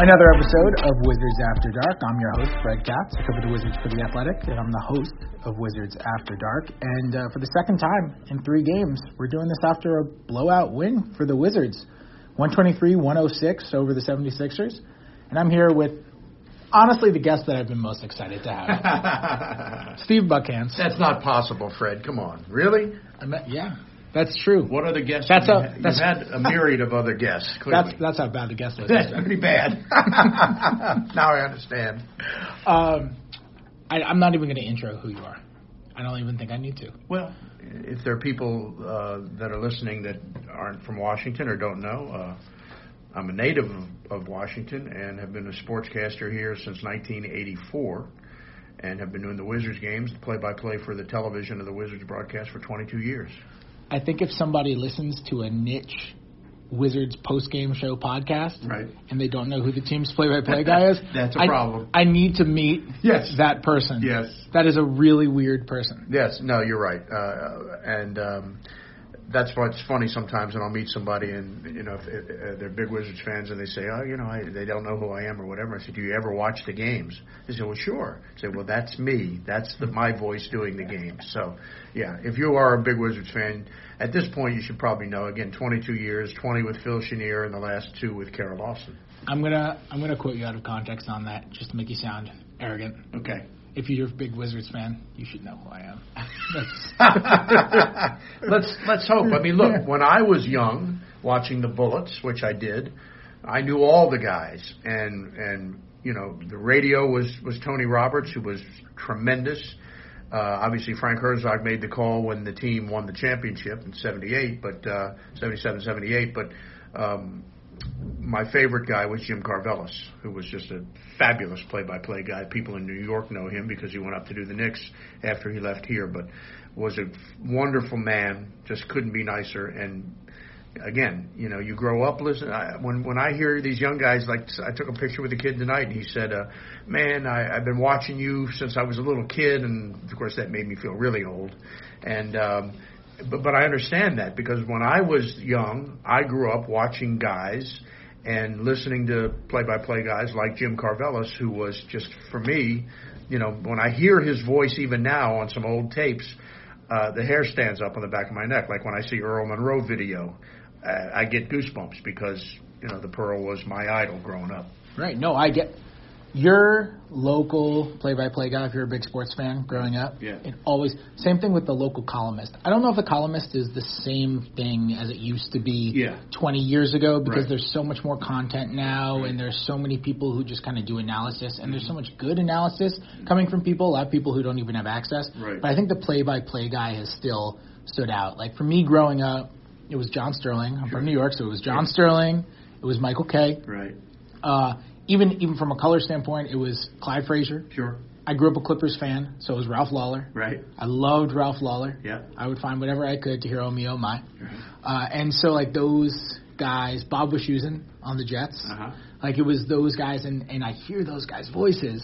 Another episode of Wizards After Dark. I'm your host, Fred Katz. I cover the Wizards for The Athletic, and I'm the host of Wizards After Dark. And uh, for the second time in three games, we're doing this after a blowout win for the Wizards 123 106 over the 76ers. And I'm here with, honestly, the guest that I've been most excited to have Steve Buckhantz. That's not possible, Fred. Come on. Really? I met, yeah, that's true. What other guests? That's a- you had? that's- You've had a myriad of other guests. That's, Clearly. that's how bad the guest was. That's pretty bad. now I understand. Um, I, I'm not even going to intro who you are. I don't even think I need to. Well, if there are people uh, that are listening that aren't from Washington or don't know, uh, I'm a native of, of Washington and have been a sportscaster here since 1984, and have been doing the Wizards games, the play-by-play for the television of the Wizards broadcast for 22 years. I think if somebody listens to a niche Wizards post game show podcast Right. and they don't know who the team's play by play guy is, That's a I- problem. I need to meet Yes. that person. Yes. That is a really weird person. Yes, no, you're right, uh, and um, that's why it's funny sometimes when I'll meet somebody and you know if, if they're big Wizards fans and they say, oh, you know, I, they don't know who I am or whatever. I said, do you ever watch the games? They say, well, sure. I say, well, that's me. That's the, my voice doing the games. So, yeah, if you are a big Wizards fan, at this point you should probably know. Again, 22 years, 20 with Phil Chenier, and the last two with Kara Lawson. I'm gonna I'm gonna quote you out of context on that just to make you sound arrogant. Okay. If you're a big Wizards fan, you should know who I am. Let's let's hope. I mean, look, when I was young, watching the Bullets, which I did, I knew all the guys, and and you know the radio was was Tony Roberts, who was tremendous. Uh, obviously, Frank Herzog made the call when the team won the championship in '78, but uh, '77, '78. But um, my favorite guy was Jim Karvellas, who was just a fabulous play-by-play guy. People in New York know him because he went up to do the Knicks after he left here, but was a wonderful man. Just couldn't be nicer. And again, you know, you grow up listening. I, when when I hear these young guys, like I took a picture with a kid tonight, and he said, uh, "Man, I, I've been watching you since I was a little kid," and of course that made me feel really old. And um, but but I understand that because when I was young, I grew up watching guys and listening to play-by-play guys like Jim Karvellas, who was just for me, you know, when I hear his voice even now on some old tapes, uh, the hair stands up on the back of my neck. Like when I see Earl Monroe video, uh, I get goosebumps because you know the Pearl was my idol growing up. right. No, I get your local play-by-play guy. If you're a big sports fan growing up, Yeah. it always same thing with the local columnist. I don't know if the columnist is the same thing as it used to be Yeah. 20 years ago because Right. there's so much more content now, and there's so many people who just kind of do analysis, and there's so much good analysis coming from people. A lot of people who don't even have access. Right. But I think the play-by-play guy has still stood out. Like for me growing up, it was John Sterling. I'm from New York, so it was John Sterling. It was Michael Kay. Right. Uh, even even from a color standpoint, it was Clyde Frazier. Sure. I grew up a Clippers fan, so it was Ralph Lawler. Right. I loved Ralph Lawler. Yeah. I would find whatever I could to hear Oh Me Oh My. Uh, and so like those guys, Bob Wischusen on the Jets, Uh-huh. like it was those guys, and and I hear those guys' voices,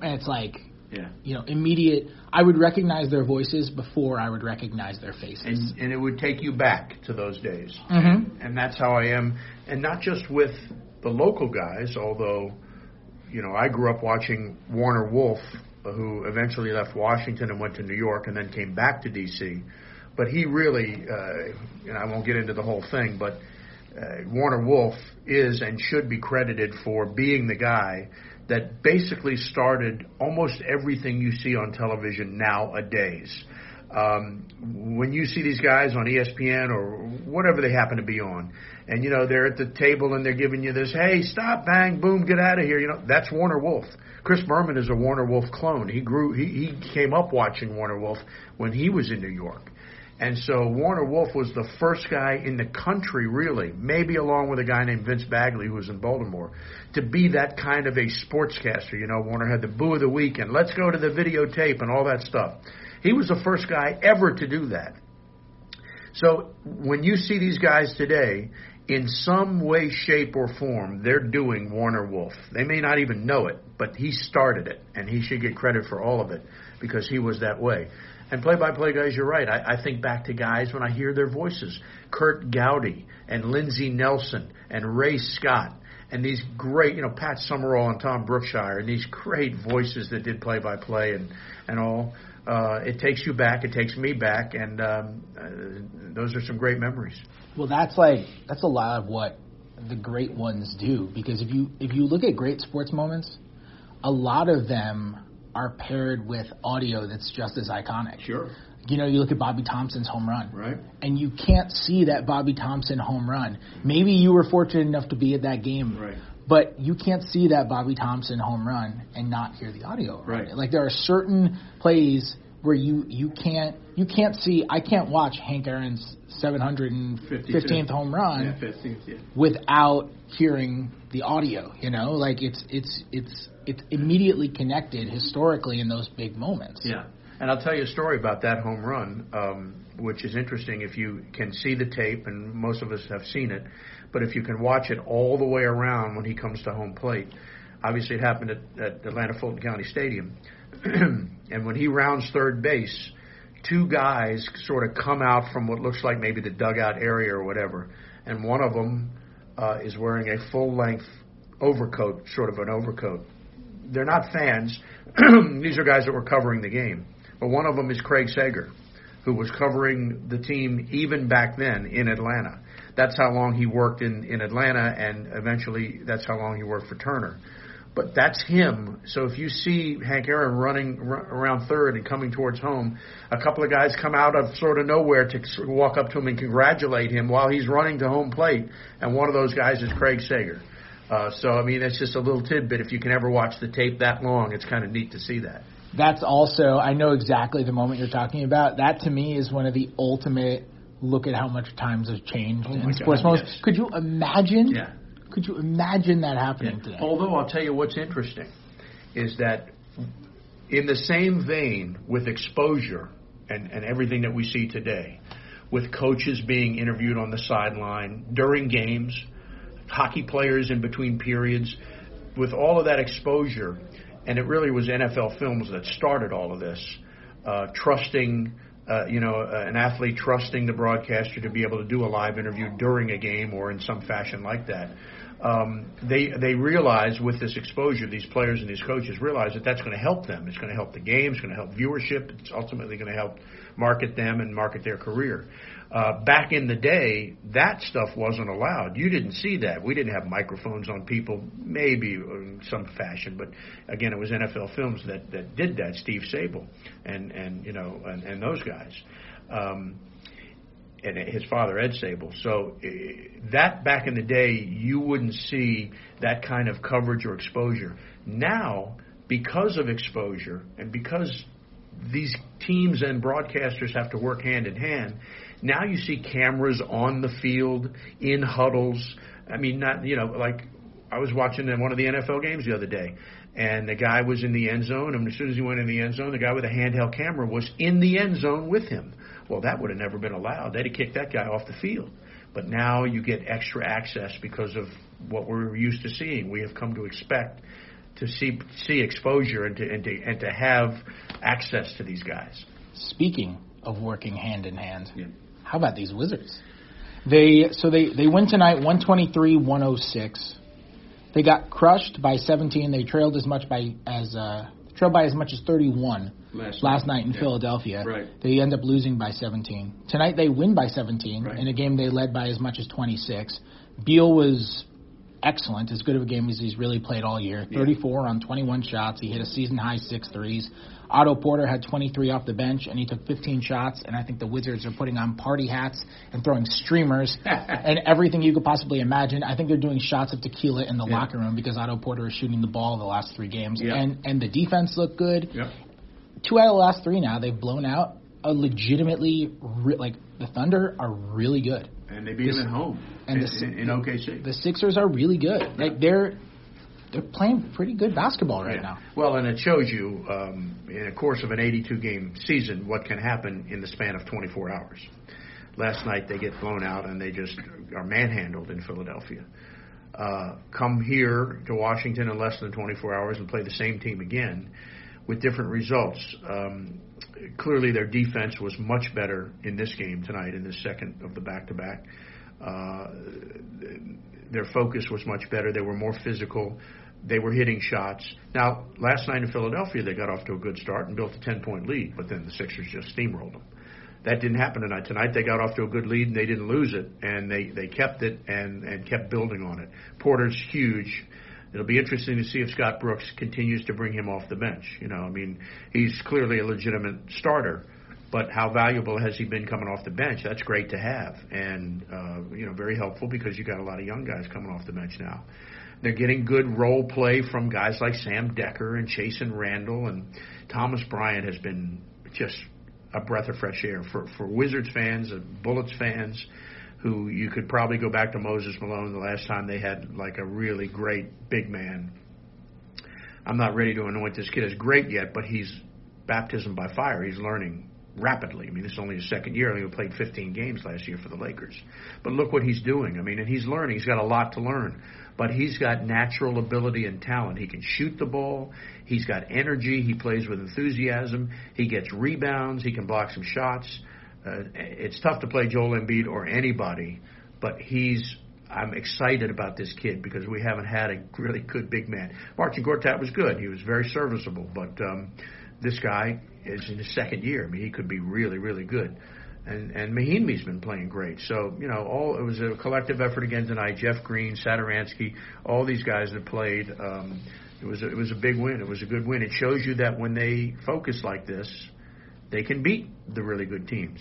and it's like Yeah. you know immediate. I would recognize their voices before I would recognize their faces. And and it would take you back to those days. Mhm. and that's how I am, and not just with the local guys. Although, you know, I grew up watching Warner Wolf, who eventually left Washington and went to New York, and then came back to D.C. But he really, uh, and I won't get into the whole thing, but uh, Warner Wolf is and should be credited for being the guy that basically started almost everything you see on television nowadays. Um, when you see these guys on ESPN or whatever they happen to be on, and you know they're at the table and they're giving you this, hey, stop, bang, boom, get out of here. You know that's Warner Wolf. Chris Berman is a Warner Wolf clone. He grew, he, he came up watching Warner Wolf when he was in New York. And so Warner Wolf was the first guy in the country, really, maybe along with a guy named Vince Bagli who was in Baltimore, to be that kind of a sportscaster. You know, Warner had the Boo of the Week and let's go to the videotape and all that stuff. He was the first guy ever to do that. So when you see these guys today, in some way, shape, or form, they're doing Warner Wolf. They may not even know it, but he started it, and he should get credit for all of it because he was that way. And play-by-play guys, you're right. I, I think back to guys when I hear their voices: Kurt Gowdy and Lindsey Nelson and Ray Scott and these great, you know, Pat Summerall and Tom Brookshier, and these great voices that did play by play and and all. Uh, it takes you back. It takes me back, and um, uh, those are some great memories. Well, that's like that's a lot of what the great ones do because if you if you look at great sports moments, a lot of them are paired with audio that's just as iconic. Sure. You know, you look at Bobby Thomson's home run. Right. And you can't see that Bobby Thompson home run. Maybe you were fortunate enough to be at that game. Right. But you can't see that Bobby Thomson home run and not hear the audio. Right. Like there are certain plays where you you can't you can't see I can't watch Hank Aaron's 715th home run Yeah, 15th, yeah. without hearing the audio. You know, like it's it's it's it's immediately connected historically in those big moments. Yeah. And I'll tell you a story about that home run, um, which is interesting if you can see the tape, and most of us have seen it, but if you can watch it all the way around when he comes to home plate. Obviously, it happened at, at Atlanta Fulton County Stadium. and when he rounds third base, two guys sort of come out from what looks like maybe the dugout area or whatever, and one of them uh, is wearing a full length overcoat, sort of an overcoat. They're not fans. These are guys that were covering the game. But one of them is Craig Sager, who was covering the team even back then in Atlanta. That's how long he worked in, in Atlanta, and eventually that's how long he worked for Turner. But that's him. So if you see Hank Aaron running r- around third and coming towards home, a couple of guys come out of sort of nowhere to walk up to him and congratulate him while he's running to home plate. And one of those guys is Craig Sager. Uh, so I mean, it's just a little tidbit. If you can ever watch the tape that long, it's kind of neat to see that. That's also I know exactly the moment you're talking about. That to me is one of the ultimate look at how much times have changed Oh in sports God, yes. Could you imagine? Yeah. Could you imagine that happening today? Although I'll tell you what's interesting is that in the same vein with exposure and, and everything that we see today, with coaches being interviewed on the sideline during games, hockey players in between periods, with all of that exposure, and it really was NFL Films that started all of this, uh, trusting. Uh, you know, uh, an athlete trusting the broadcaster to be able to do a live interview during a game or in some fashion like that. Um, they they realize with this exposure, these players and these coaches realize that that's going to help them. It's going to help the game. It's going to help viewership. It's ultimately going to help market them and market their career. Uh, back in the day, that stuff wasn't allowed. You didn't see that. We didn't have microphones on people, maybe in some fashion, but again, it was NFL Films that that did that. Steve Sabol and and you know and, and those guys. Um, and his father Ed Sabol. So uh, that back in the day, you wouldn't see that kind of coverage or exposure. Now, because of exposure and because these teams and broadcasters have to work hand in hand, now you see cameras on the field in huddles. I mean, not you know like I was watching one of the NFL games the other day, and the guy was in the end zone, and as soon as he went in the end zone, the guy with a handheld camera was in the end zone with him. Well, that would have never been allowed. They'd have kicked that guy off the field. But now you get extra access because of what we're used to seeing. We have come to expect to see see exposure and to and to, and to have access to these guys. Speaking of working hand in hand, Yeah. How about these Wizards? They so they they win tonight 123-106. They got crushed by 17. They trailed as much by as uh, trailed by as much as 31 Last last night in Yeah. Philadelphia. Right. They end up losing by 17. Tonight they win by 17 Right. in a game they led by as much as 26. Beal was excellent, as good of a game as he's really played all year. 34 on 21 shots. He hit a season high six threes. Otto Porter had 23 off the bench, and he took 15 shots. And I think the Wizards are putting on party hats and throwing streamers and everything you could possibly imagine. I think they're doing shots of tequila in the Yeah. locker room because Otto Porter is shooting the ball the last three games, Yeah. and and the defense looked good two out of the last three now they've blown out a legitimately re- like the Thunder are really good. And they beat him at home And in, the- in, in OKC. The Sixers are really good. Like they're they're playing pretty good basketball right Yeah. now. Well, and it shows you um, in a course of an 82 game season what can happen in the span of 24 hours. Last night they get blown out and they just are manhandled in Philadelphia. Uh, come here to Washington in less than 24 hours and play the same team again with different results. Um, clearly, their defense was much better in this game tonight, in the second of the back to back. their focus was much better. They were more physical. They were hitting shots. Now, last night in Philadelphia, they got off to a good start and built a 10 point lead, but then the Sixers just steamrolled them. That didn't happen tonight. Tonight they got off to a good lead and they didn't lose it, and they they kept it and and kept building on it. Porter's huge. It'll be interesting to see if Scott Brooks continues to bring him off the bench. You know, I mean, he's clearly a legitimate starter, but how valuable has he been coming off the bench? That's great to have, and uh, you know, very helpful because you got a lot of young guys coming off the bench now. They're getting good role play from guys like Sam Dekker and Chasson Randle, and Thomas Bryant has been just a breath of fresh air for for Wizards fans and Bullets fans who you could probably go back to Moses Malone the last time they had like a really great big man. I'm not ready to anoint this kid as great yet, but he's baptism by fire. He's learning rapidly. I mean, this is only his second year. He played 15 games last year for the Lakers. But look what he's doing. I mean, and he's learning. He's got a lot to learn. But he's got natural ability and talent. He can shoot the ball. He's got energy. He plays with enthusiasm. He gets rebounds. He can block some shots. Uh, it's tough to play Joel Embiid or anybody, but he's I'm excited about this kid because we haven't had a really good big man. Marcin Gortat was good; he was very serviceable, but um, this guy is in his second year. I mean, he could be really, really good. And and Mahinmi's been playing great. So you know, all it was a collective effort again tonight. Jeff Green, Satoransky, all these guys that played. Um, it was a, it was a big win. It was a good win. It shows you that when they focus like this, they can beat the really good teams.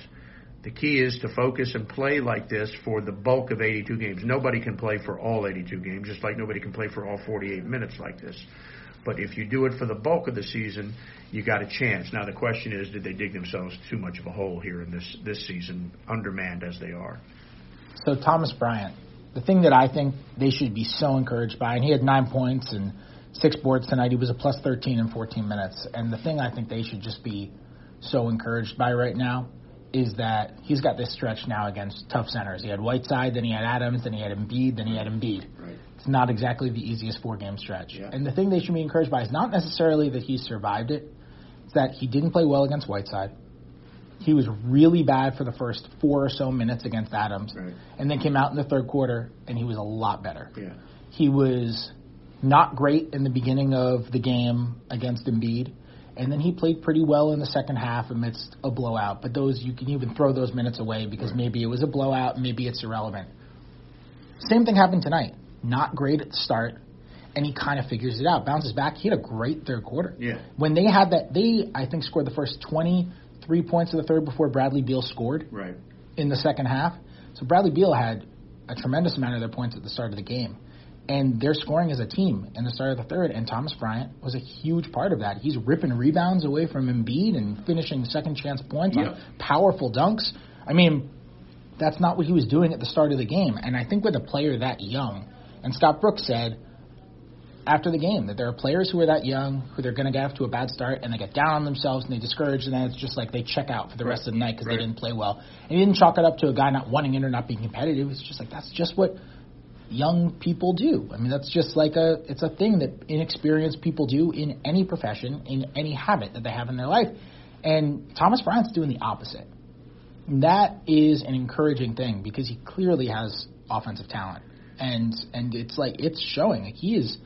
The key is to focus and play like this for the bulk of 82 games. Nobody can play for all 82 games, just like nobody can play for all 48 minutes like this. But if you do it for the bulk of the season, you got a chance. Now the question is, did they dig themselves too much of a hole here in this this season, undermanned as they are? So Thomas Bryant, the thing that I think they should be so encouraged by, and he had nine points and six boards tonight. He was a plus 13 in 14 minutes. And the thing I think they should just be so encouraged by right now is that he's got this stretch now against tough centers. He had Whiteside, then he had Adams, then he had Embiid, then he had Embiid. Right. It's not exactly the easiest four game stretch. Yeah. And the thing they should be encouraged by is not necessarily that he survived it, it's that he didn't play well against Whiteside. He was really bad for the first four or so minutes against Adams, Right. and then came out in the third quarter and he was a lot better. Yeah. He was not great in the beginning of the game against Embiid, and then he played pretty well in the second half amidst a blowout. But those you can even throw those minutes away because Right. maybe it was a blowout, maybe it's irrelevant. Same thing happened tonight. Not great at the start, and he kind of figures it out. Bounces back. He had a great third quarter. Yeah. When they had that, they I think scored the first 23 points of the third before Bradley Beal scored Right. in the second half. So Bradley Beal had a tremendous amount of their points at the start of the game. And they're scoring as a team in the start of the third, and Thomas Bryant was a huge part of that. He's ripping rebounds away from Embiid and finishing second chance points Yep. on powerful dunks. I mean, that's not what he was doing at the start of the game. And I think with a player that young, and Scott Brooks said after the game that there are players who are that young who they're going to get off to a bad start and they get down on themselves and they discourage and then it's just like they check out for the rest of the night because Right. they didn't play well. And he didn't chalk it up to a guy not wanting it or not being competitive. It's just like that's just what young people do. I mean, that's just like a it's a thing that inexperienced people do in any profession, in any habit that they have in their life. And Thomas Bryant's doing the opposite. And that is an encouraging thing because he clearly has offensive talent. And and it's like it's showing. Like he is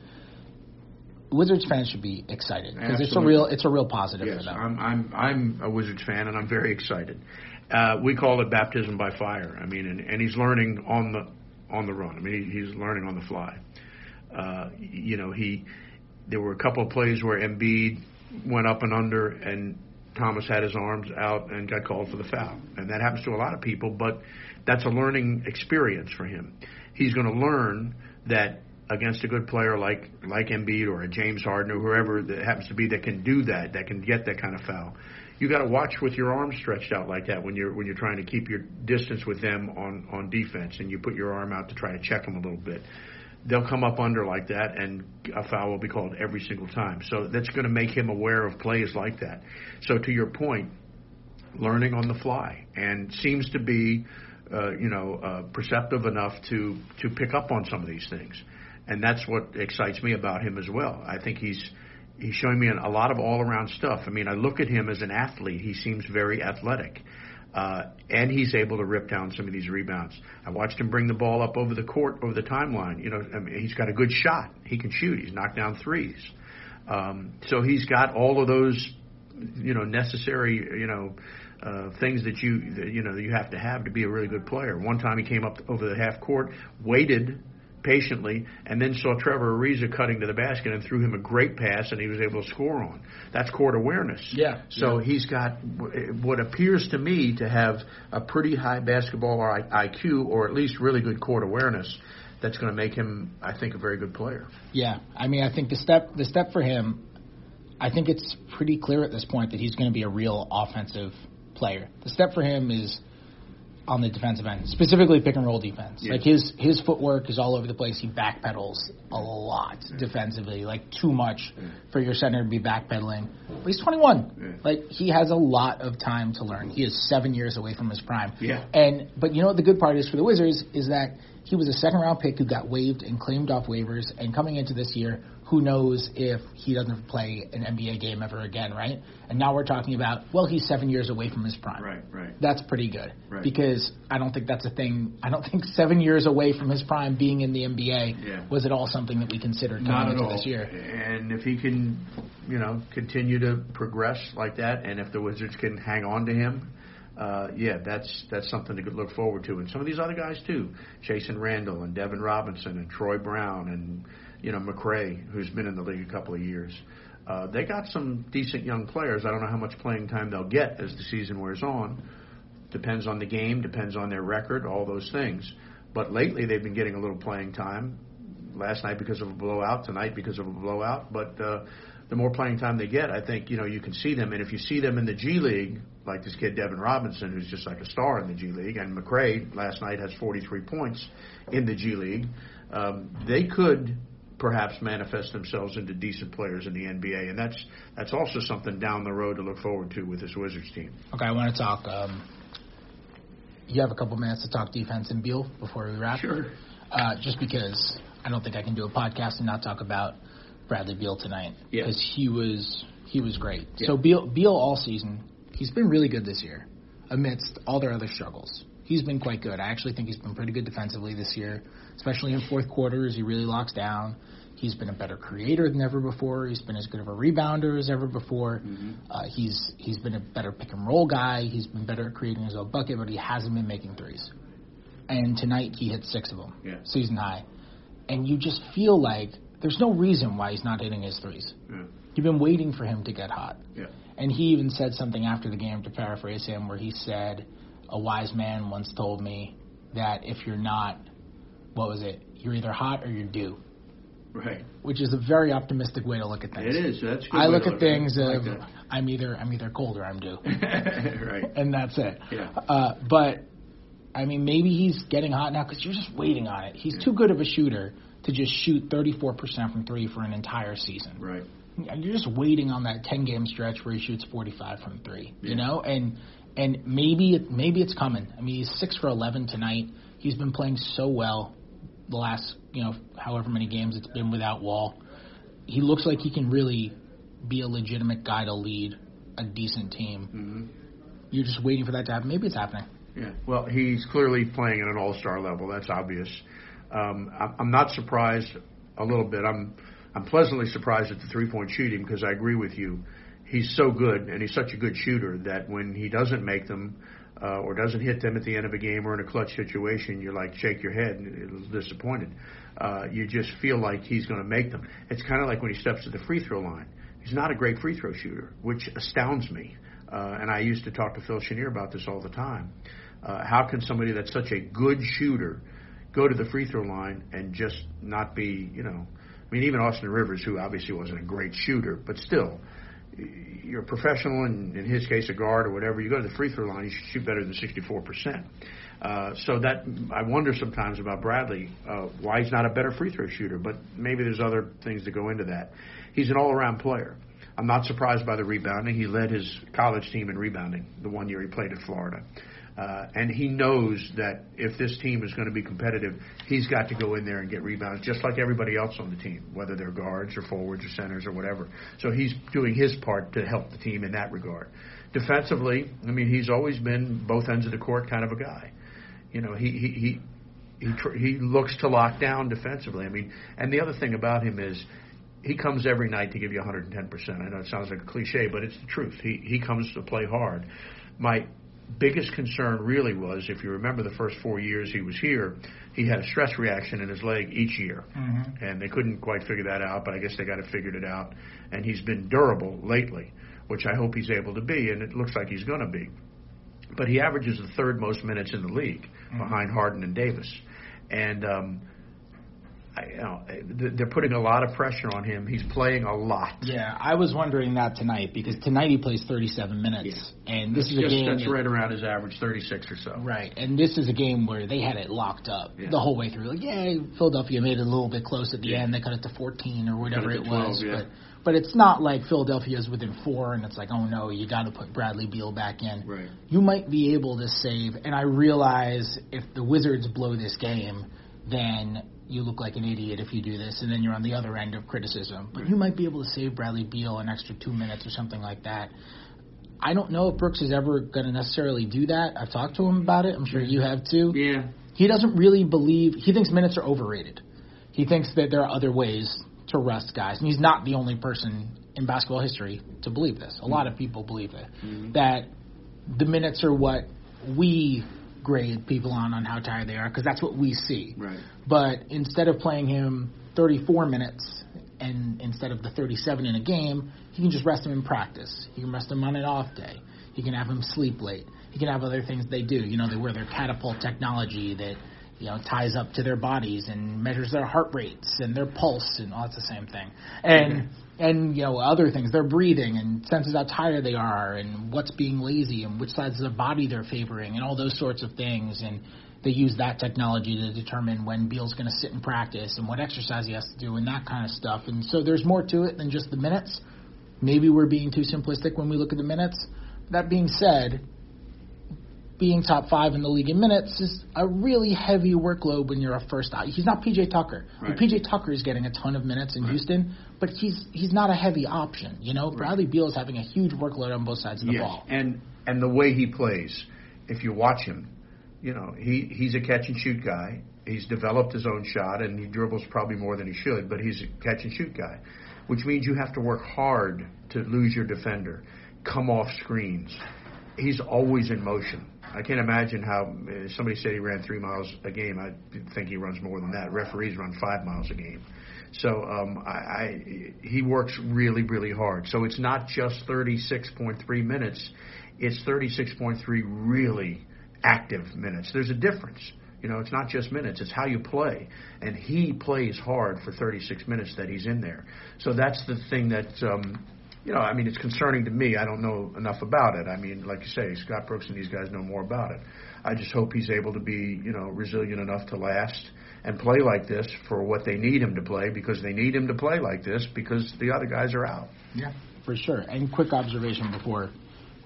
Wizards fans should be excited because it's a real it's a real positive Yes, for them. I'm I'm I'm a Wizards fan and I'm very excited. Uh, we call it baptism by fire. I mean, and, and he's learning on the on the run. I mean, he, he's learning on the fly. Uh, you know, he there were a couple of plays where Embiid went up and under, and Thomas had his arms out and got called for the foul, and that happens to a lot of people. But that's a learning experience for him. He's going to learn that against a good player like like Embiid or a James Harden or whoever that happens to be that can do that, that can get that kind of foul. You got to watch with your arms stretched out like that when you're when you're trying to keep your distance with them on on defense, and you put your arm out to try to check them a little bit. They'll come up under like that, and a foul will be called every single time. So that's going to make him aware of plays like that. So to your point, learning on the fly, and seems to be, uh, you know, uh, perceptive enough to to pick up on some of these things, and that's what excites me about him as well. I think he's he's showing me a lot of all around stuff. I mean, I look at him as an athlete; he seems very athletic. Uh, and he's able to rip down some of these rebounds. I watched him bring the ball up over the court, over the timeline. You know, I mean, he's got a good shot. He can shoot. He's knocked down threes. Um, so he's got all of those, you know, necessary, you know, uh, things that you, that, you know, you have to have to be a really good player. One time he came up over the half court, waited patiently, and then saw Trevor Ariza cutting to the basket and threw him a great pass, and he was able to score on. That's court awareness. Yeah. So yeah. he's got what appears to me to have a pretty high basketball IQ, or at least really good court awareness. That's going to make him, I think, a very good player. Yeah, I mean, I think the step the step for him, I think it's pretty clear at this point that he's going to be a real offensive player. The step for him is on the defensive end, specifically pick and roll defense. Yeah. Like his his footwork is all over the place. He backpedals a lot yeah. defensively, like too much yeah. for your center to be backpedaling. But he's 21. Like he has a lot of time to learn. He is seven years away from his prime. Yeah. And but you know what the good part is for the Wizards is that he was a second round pick who got waived and claimed off waivers, and coming into this year who knows if he doesn't play an NBA game ever again, right? And now we're talking about, well, he's seven years away from his prime. Right, right. That's pretty good. Right. Because I don't think that's a thing. I don't think seven years away from his prime being in the NBA yeah. was at all something that we considered coming into this year. And if he can, you know, continue to progress like that, and if the Wizards can hang on to him, uh, yeah, that's that's something to look forward to. And some of these other guys too, Chasson Randle and Devin Robinson and Troy Brown and you know, McRae, who's been in the league a couple of years. Uh, they got some decent young players. I don't know how much playing time they'll get as the season wears on. Depends on the game, depends on their record, all those things. But lately they've been getting a little playing time. Last night because of a blowout, tonight because of a blowout. But uh, the more playing time they get, I think you know you can see them. And if you see them in the G League, like this kid Devin Robinson, who's just like a star in the G League, and McRae last night has 43 points in the G League, um, they could perhaps manifest themselves into decent players in the NBA, and that's that's also something down the road to look forward to with this Wizards team. Okay, I want to talk. Um, you have a couple minutes to talk defense and Beal before we wrap. Sure. Uh, just because I don't think I can do a podcast and not talk about Bradley Beal tonight because yeah. he was he was great. Yeah. So Beal Beal all season he's been really good this year amidst all their other struggles. He's been quite good. I actually think he's been pretty good defensively this year especially in fourth quarters. He really locks down. He's been a better creator than ever before. He's been as good of a rebounder as ever before. Mm-hmm. Uh, he's he's been a better pick and roll guy. He's been better at creating his own bucket, but he hasn't been making threes. And tonight he hit six of them, yeah. season high. And you just feel like there's no reason why he's not hitting his threes. Yeah. You've been waiting for him to get hot. Yeah. And he even said something after the game, to paraphrase him, where he said, "A wise man once told me that if you're not what was it? You're either hot or you're due. Right. Which is a very optimistic way to look at things. It is. That's. good I look at look things at of like I'm either I'm either cold or I'm due. right. And that's it. Yeah. Uh, but I mean, maybe he's getting hot now because you're just waiting on it. He's yeah. too good of a shooter to just shoot 34% from three for an entire season. Right. You're just waiting on that 10 game stretch where he shoots 45 from three. Yeah. You know, and and maybe maybe it's coming. I mean, he's six for 11 tonight. He's been playing so well the last you know however many games it's been without Wall. He looks like he can really be a legitimate guy to lead a decent team. Mm-hmm. You're just waiting for that to happen. Maybe it's happening. Yeah. Well, he's clearly playing at an all-star level. That's obvious. Um, I'm not surprised a little bit. I'm I'm pleasantly surprised at the three-point shooting because I agree with you. He's so good and he's such a good shooter that when he doesn't make them, uh, or doesn't hit them at the end of a game or in a clutch situation, you're like shake your head and disappointed. Uh, you just feel like he's going to make them. It's kind of like when he steps to the free throw line. He's not a great free throw shooter, which astounds me. Uh, and I used to talk to Phil Chenier about this all the time. Uh, how can somebody that's such a good shooter go to the free throw line and just not be, you know, mean, even Austin Rivers, who obviously wasn't a great shooter, but still, you're a professional, and in his case, a guard or whatever, you go to the free throw line, you should shoot better than 64%. Uh, so that I wonder sometimes about Bradley uh, why he's not a better free throw shooter, but maybe there's other things that go into that. He's an all-around player. I'm not surprised by the rebounding. He led his college team in rebounding the one year he played at Florida. Uh, and he knows that if this team is going to be competitive, he's got to go in there and get rebounds, just like everybody else on the team, whether they're guards or forwards or centers or whatever. So he's doing his part to help the team in that regard. Defensively, I mean, he's always been both ends of the court kind of a guy. You know, he he he he, he looks to lock down defensively. I mean, and the other thing about him is he comes every night to give you 110%. I know it sounds like a cliche, but it's the truth. He he comes to play hard. My biggest concern really was if you remember the first four years he was here, he had a stress reaction in his leg each year, mm-hmm. and they couldn't quite figure that out. But I guess they got it figured it out, and he's been durable lately, which I hope he's able to be, and it looks like he's going to be. But he averages the third most minutes in the league mm-hmm. behind Harden and Davis, and um, you know, they're putting a lot of pressure on him. He's playing a lot. Yeah, I was wondering that tonight because tonight he plays 37 minutes, yeah. and this that's is a game that's that, right around his average, 36 or so. Right, and this is a game where they had it locked up yeah. the whole way through. Like, yeah, Philadelphia made it a little bit close at the yeah. end. They cut it to 14 or whatever it, 12, was, but but it's not like Philadelphia's within four and it's like, oh no, you got to put Bradley Beal back in. Right. You might be able to save, and I realize if the Wizards blow this game, then you look like an idiot if you do this, and then you're on the other end of criticism. But you might be able to save Bradley Beal an extra two minutes or something like that. I don't know if Brooks is ever going to necessarily do that. I've talked to him about it. I'm sure you have too. Yeah. He doesn't really believe. He thinks minutes are overrated. He thinks that there are other ways to rest guys, and he's not the only person in basketball history to believe this. A lot of people believe it. Mm-hmm. That the minutes are what we grade people on on how tired they are because that's what we see. Right. But instead of playing him 34 minutes and instead of the 37 in a game, he can just rest him in practice. He can rest him on an off day. He can have him sleep late. He can have other things they do. You know, they wear their catapult technology that you know ties up to their bodies and measures their heart rates and their pulse and all that's the same thing. And mm-hmm and you know other things. Their breathing and senses how tired they are and what's being lazy and which sides of the body they're favoring and all those sorts of things. And they use that technology to determine when Beal's going to sit in practice and what exercise he has to do and that kind of stuff. And so there's more to it than just the minutes. Maybe we're being too simplistic when we look at the minutes. That being said being top five in the league in minutes is a really heavy workload when you're a first. He's not PJ Tucker. Right. PJ Tucker is getting a ton of minutes in right. Houston, but he's he's not a heavy option. You know, right. Bradley Beal is having a huge workload on both sides of the yes. ball. And and the way he plays, if you watch him, you know he he's a catch and shoot guy. He's developed his own shot, and he dribbles probably more than he should, but he's a catch and shoot guy, which means you have to work hard to lose your defender, come off screens. He's always in motion I can't imagine how somebody said he ran three miles a game. I think he runs more than that. Referees run five miles a game. So um, I, I, he works really, really hard. So it's not just 36.3 minutes; it's 36.3 really active minutes. There's a difference. You know, it's not just minutes; it's how you play. And he plays hard for 36 minutes that he's in there. So that's the thing that um, you know, I mean, it's concerning to me. I don't know enough about it. I mean, like you say, Scott Brooks and these guys know more about it. I just hope he's able to be, you know, resilient enough to last and play like this for what they need him to play because they need him to play like this because the other guys are out. Yeah, for sure. And quick observation before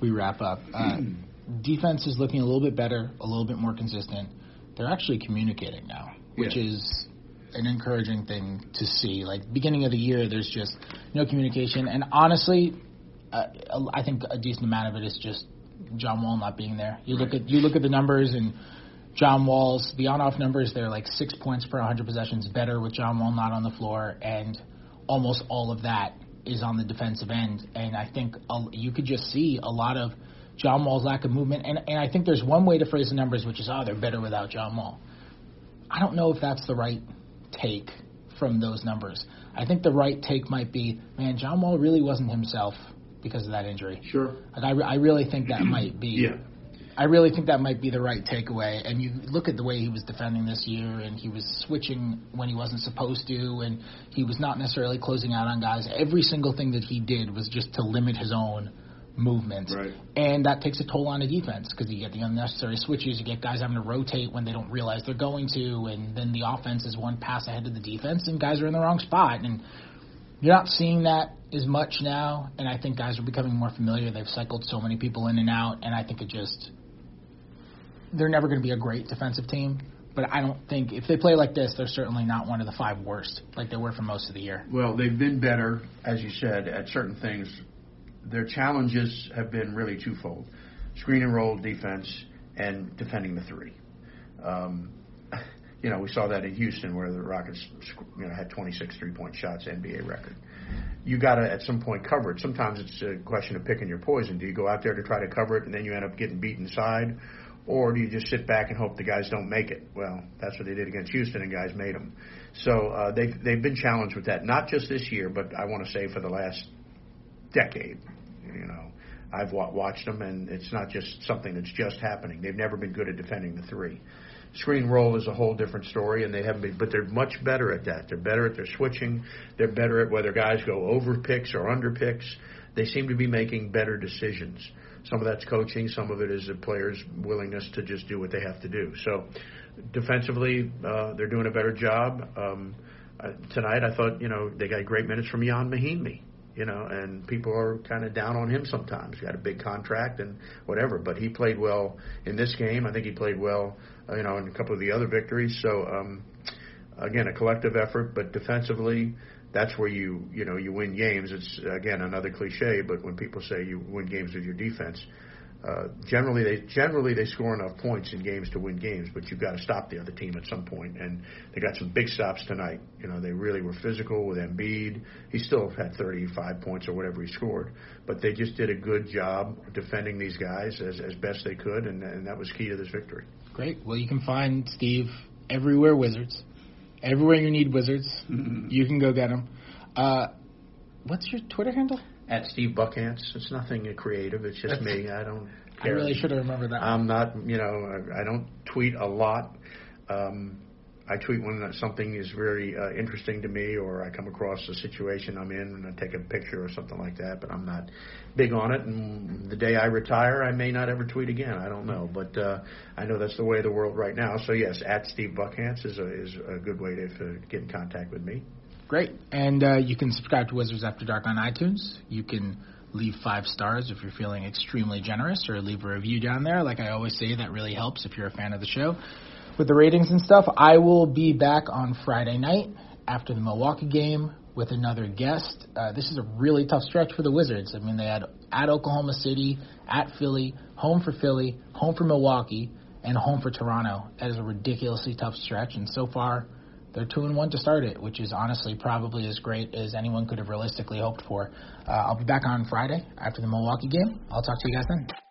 we wrap up. Uh, defense is looking a little bit better, a little bit more consistent. They're actually communicating now, which yeah. is an encouraging thing to see. Like beginning of the year, there's just no communication, and honestly, uh, I think a decent amount of it is just John Wall not being there. You look at you look at the numbers and. John Wall's the on-off numbers they're like six points per 100 possessions better with John Wall not on the floor, and almost all of that is on the defensive end. And I think you could just see a lot of John Wall's lack of movement. And, and I think there's one way to phrase the numbers, which is, oh, they're better without John Wall. I don't know if that's the right take from those numbers. I think the right take might be, man, John Wall really wasn't himself because of that injury. Sure. Like I, re- I really think that might be. Yeah. I really think that might be the right takeaway. And you look at the way he was defending this year, and he was switching when he wasn't supposed to, and he was not necessarily closing out on guys. Every single thing that he did was just to limit his own movement. Right. And that takes a toll on the defense because you get the unnecessary switches. You get guys having to rotate when they don't realize they're going to, and then the offense is one pass ahead of the defense, and guys are in the wrong spot. And You're not seeing that as much now, and I think guys are becoming more familiar. They've cycled so many people in and out, and I think it just they're never going to be a great defensive team. But I don't think if they play like this, they're certainly not one of the five worst like they were for most of the year. Well, they've been better, as you said, at certain things. Their challenges have been really twofold: screen and roll defense and defending the three. Um, you know, we saw that in Houston where the Rockets, you know, had 26 three-point shots, NBA record. You got to at some point cover it. Sometimes it's a question of picking your poison. Do you go out there to try to cover it and then you end up getting beat inside, or do you just sit back and hope the guys don't make it? Well, that's what they did against Houston, and guys made them. So uh, they've they've been challenged with that, not just this year, but I want to say for the last decade. You know, I've watched them, and it's not just something that's just happening. They've never been good at defending the three. Screen roll is a whole different story, and they haven't been, but they're much better at that. They're better at their switching. They're better at whether guys go over picks or under picks. They seem to be making better decisions. Some of that's coaching. Some of it is the players' willingness to just do what they have to do. So, defensively, uh, they're doing a better job. Um, uh, tonight, I thought you know they got great minutes from Ian Mahinmi you know, and people are kind of down on him sometimes. He got a big contract and whatever, but he played well in this game. I think he played well, uh, you know, in a couple of the other victories. So um, again, a collective effort, but defensively, that's where you you know you win games. It's again another cliche, but when people say you win games with your defense, uh, generally they generally they score enough points in games to win games, but you've got to stop the other team at some point. And they got some big stops tonight. You know, they really were physical with Embiid. He still had 35 points or whatever he scored, but they just did a good job defending these guys as as best they could, and and that was key to this victory. Great. Well, you can find Steve everywhere. Wizards, everywhere you need Wizards, mm-hmm. you can go get them. Uh, what's your Twitter handle? At Steve Buckhantz. It's nothing creative. It's just me. I don't. Care. I really should have remembered that. I'm not. You know, I don't tweet a lot. Um, I tweet when something is very uh, interesting to me, or I come across a situation I'm in, and I take a picture or something like that. But I'm not big on it. And the day I retire, I may not ever tweet again. I don't know, but uh, I know that's the way of the world right now. So yes, at Steve Buckhantz is a is a good way to, to get in contact with me. Great. And uh, you can subscribe to Wizards After Dark on iTunes. You can leave five stars if you're feeling extremely generous, or leave a review down there. Like I always say, that really helps if you're a fan of the show. With the ratings and stuff, I will be back on Friday night after the Milwaukee game with another guest. Uh, this is a really tough stretch for the Wizards. I mean, they had at Oklahoma City, at Philly, home for Philly, home for Milwaukee, and home for Toronto. That is a ridiculously tough stretch, and so far they're two and one to start it, which is honestly probably as great as anyone could have realistically hoped for. Uh, I'll be back on Friday after the Milwaukee game. I'll talk to you guys then.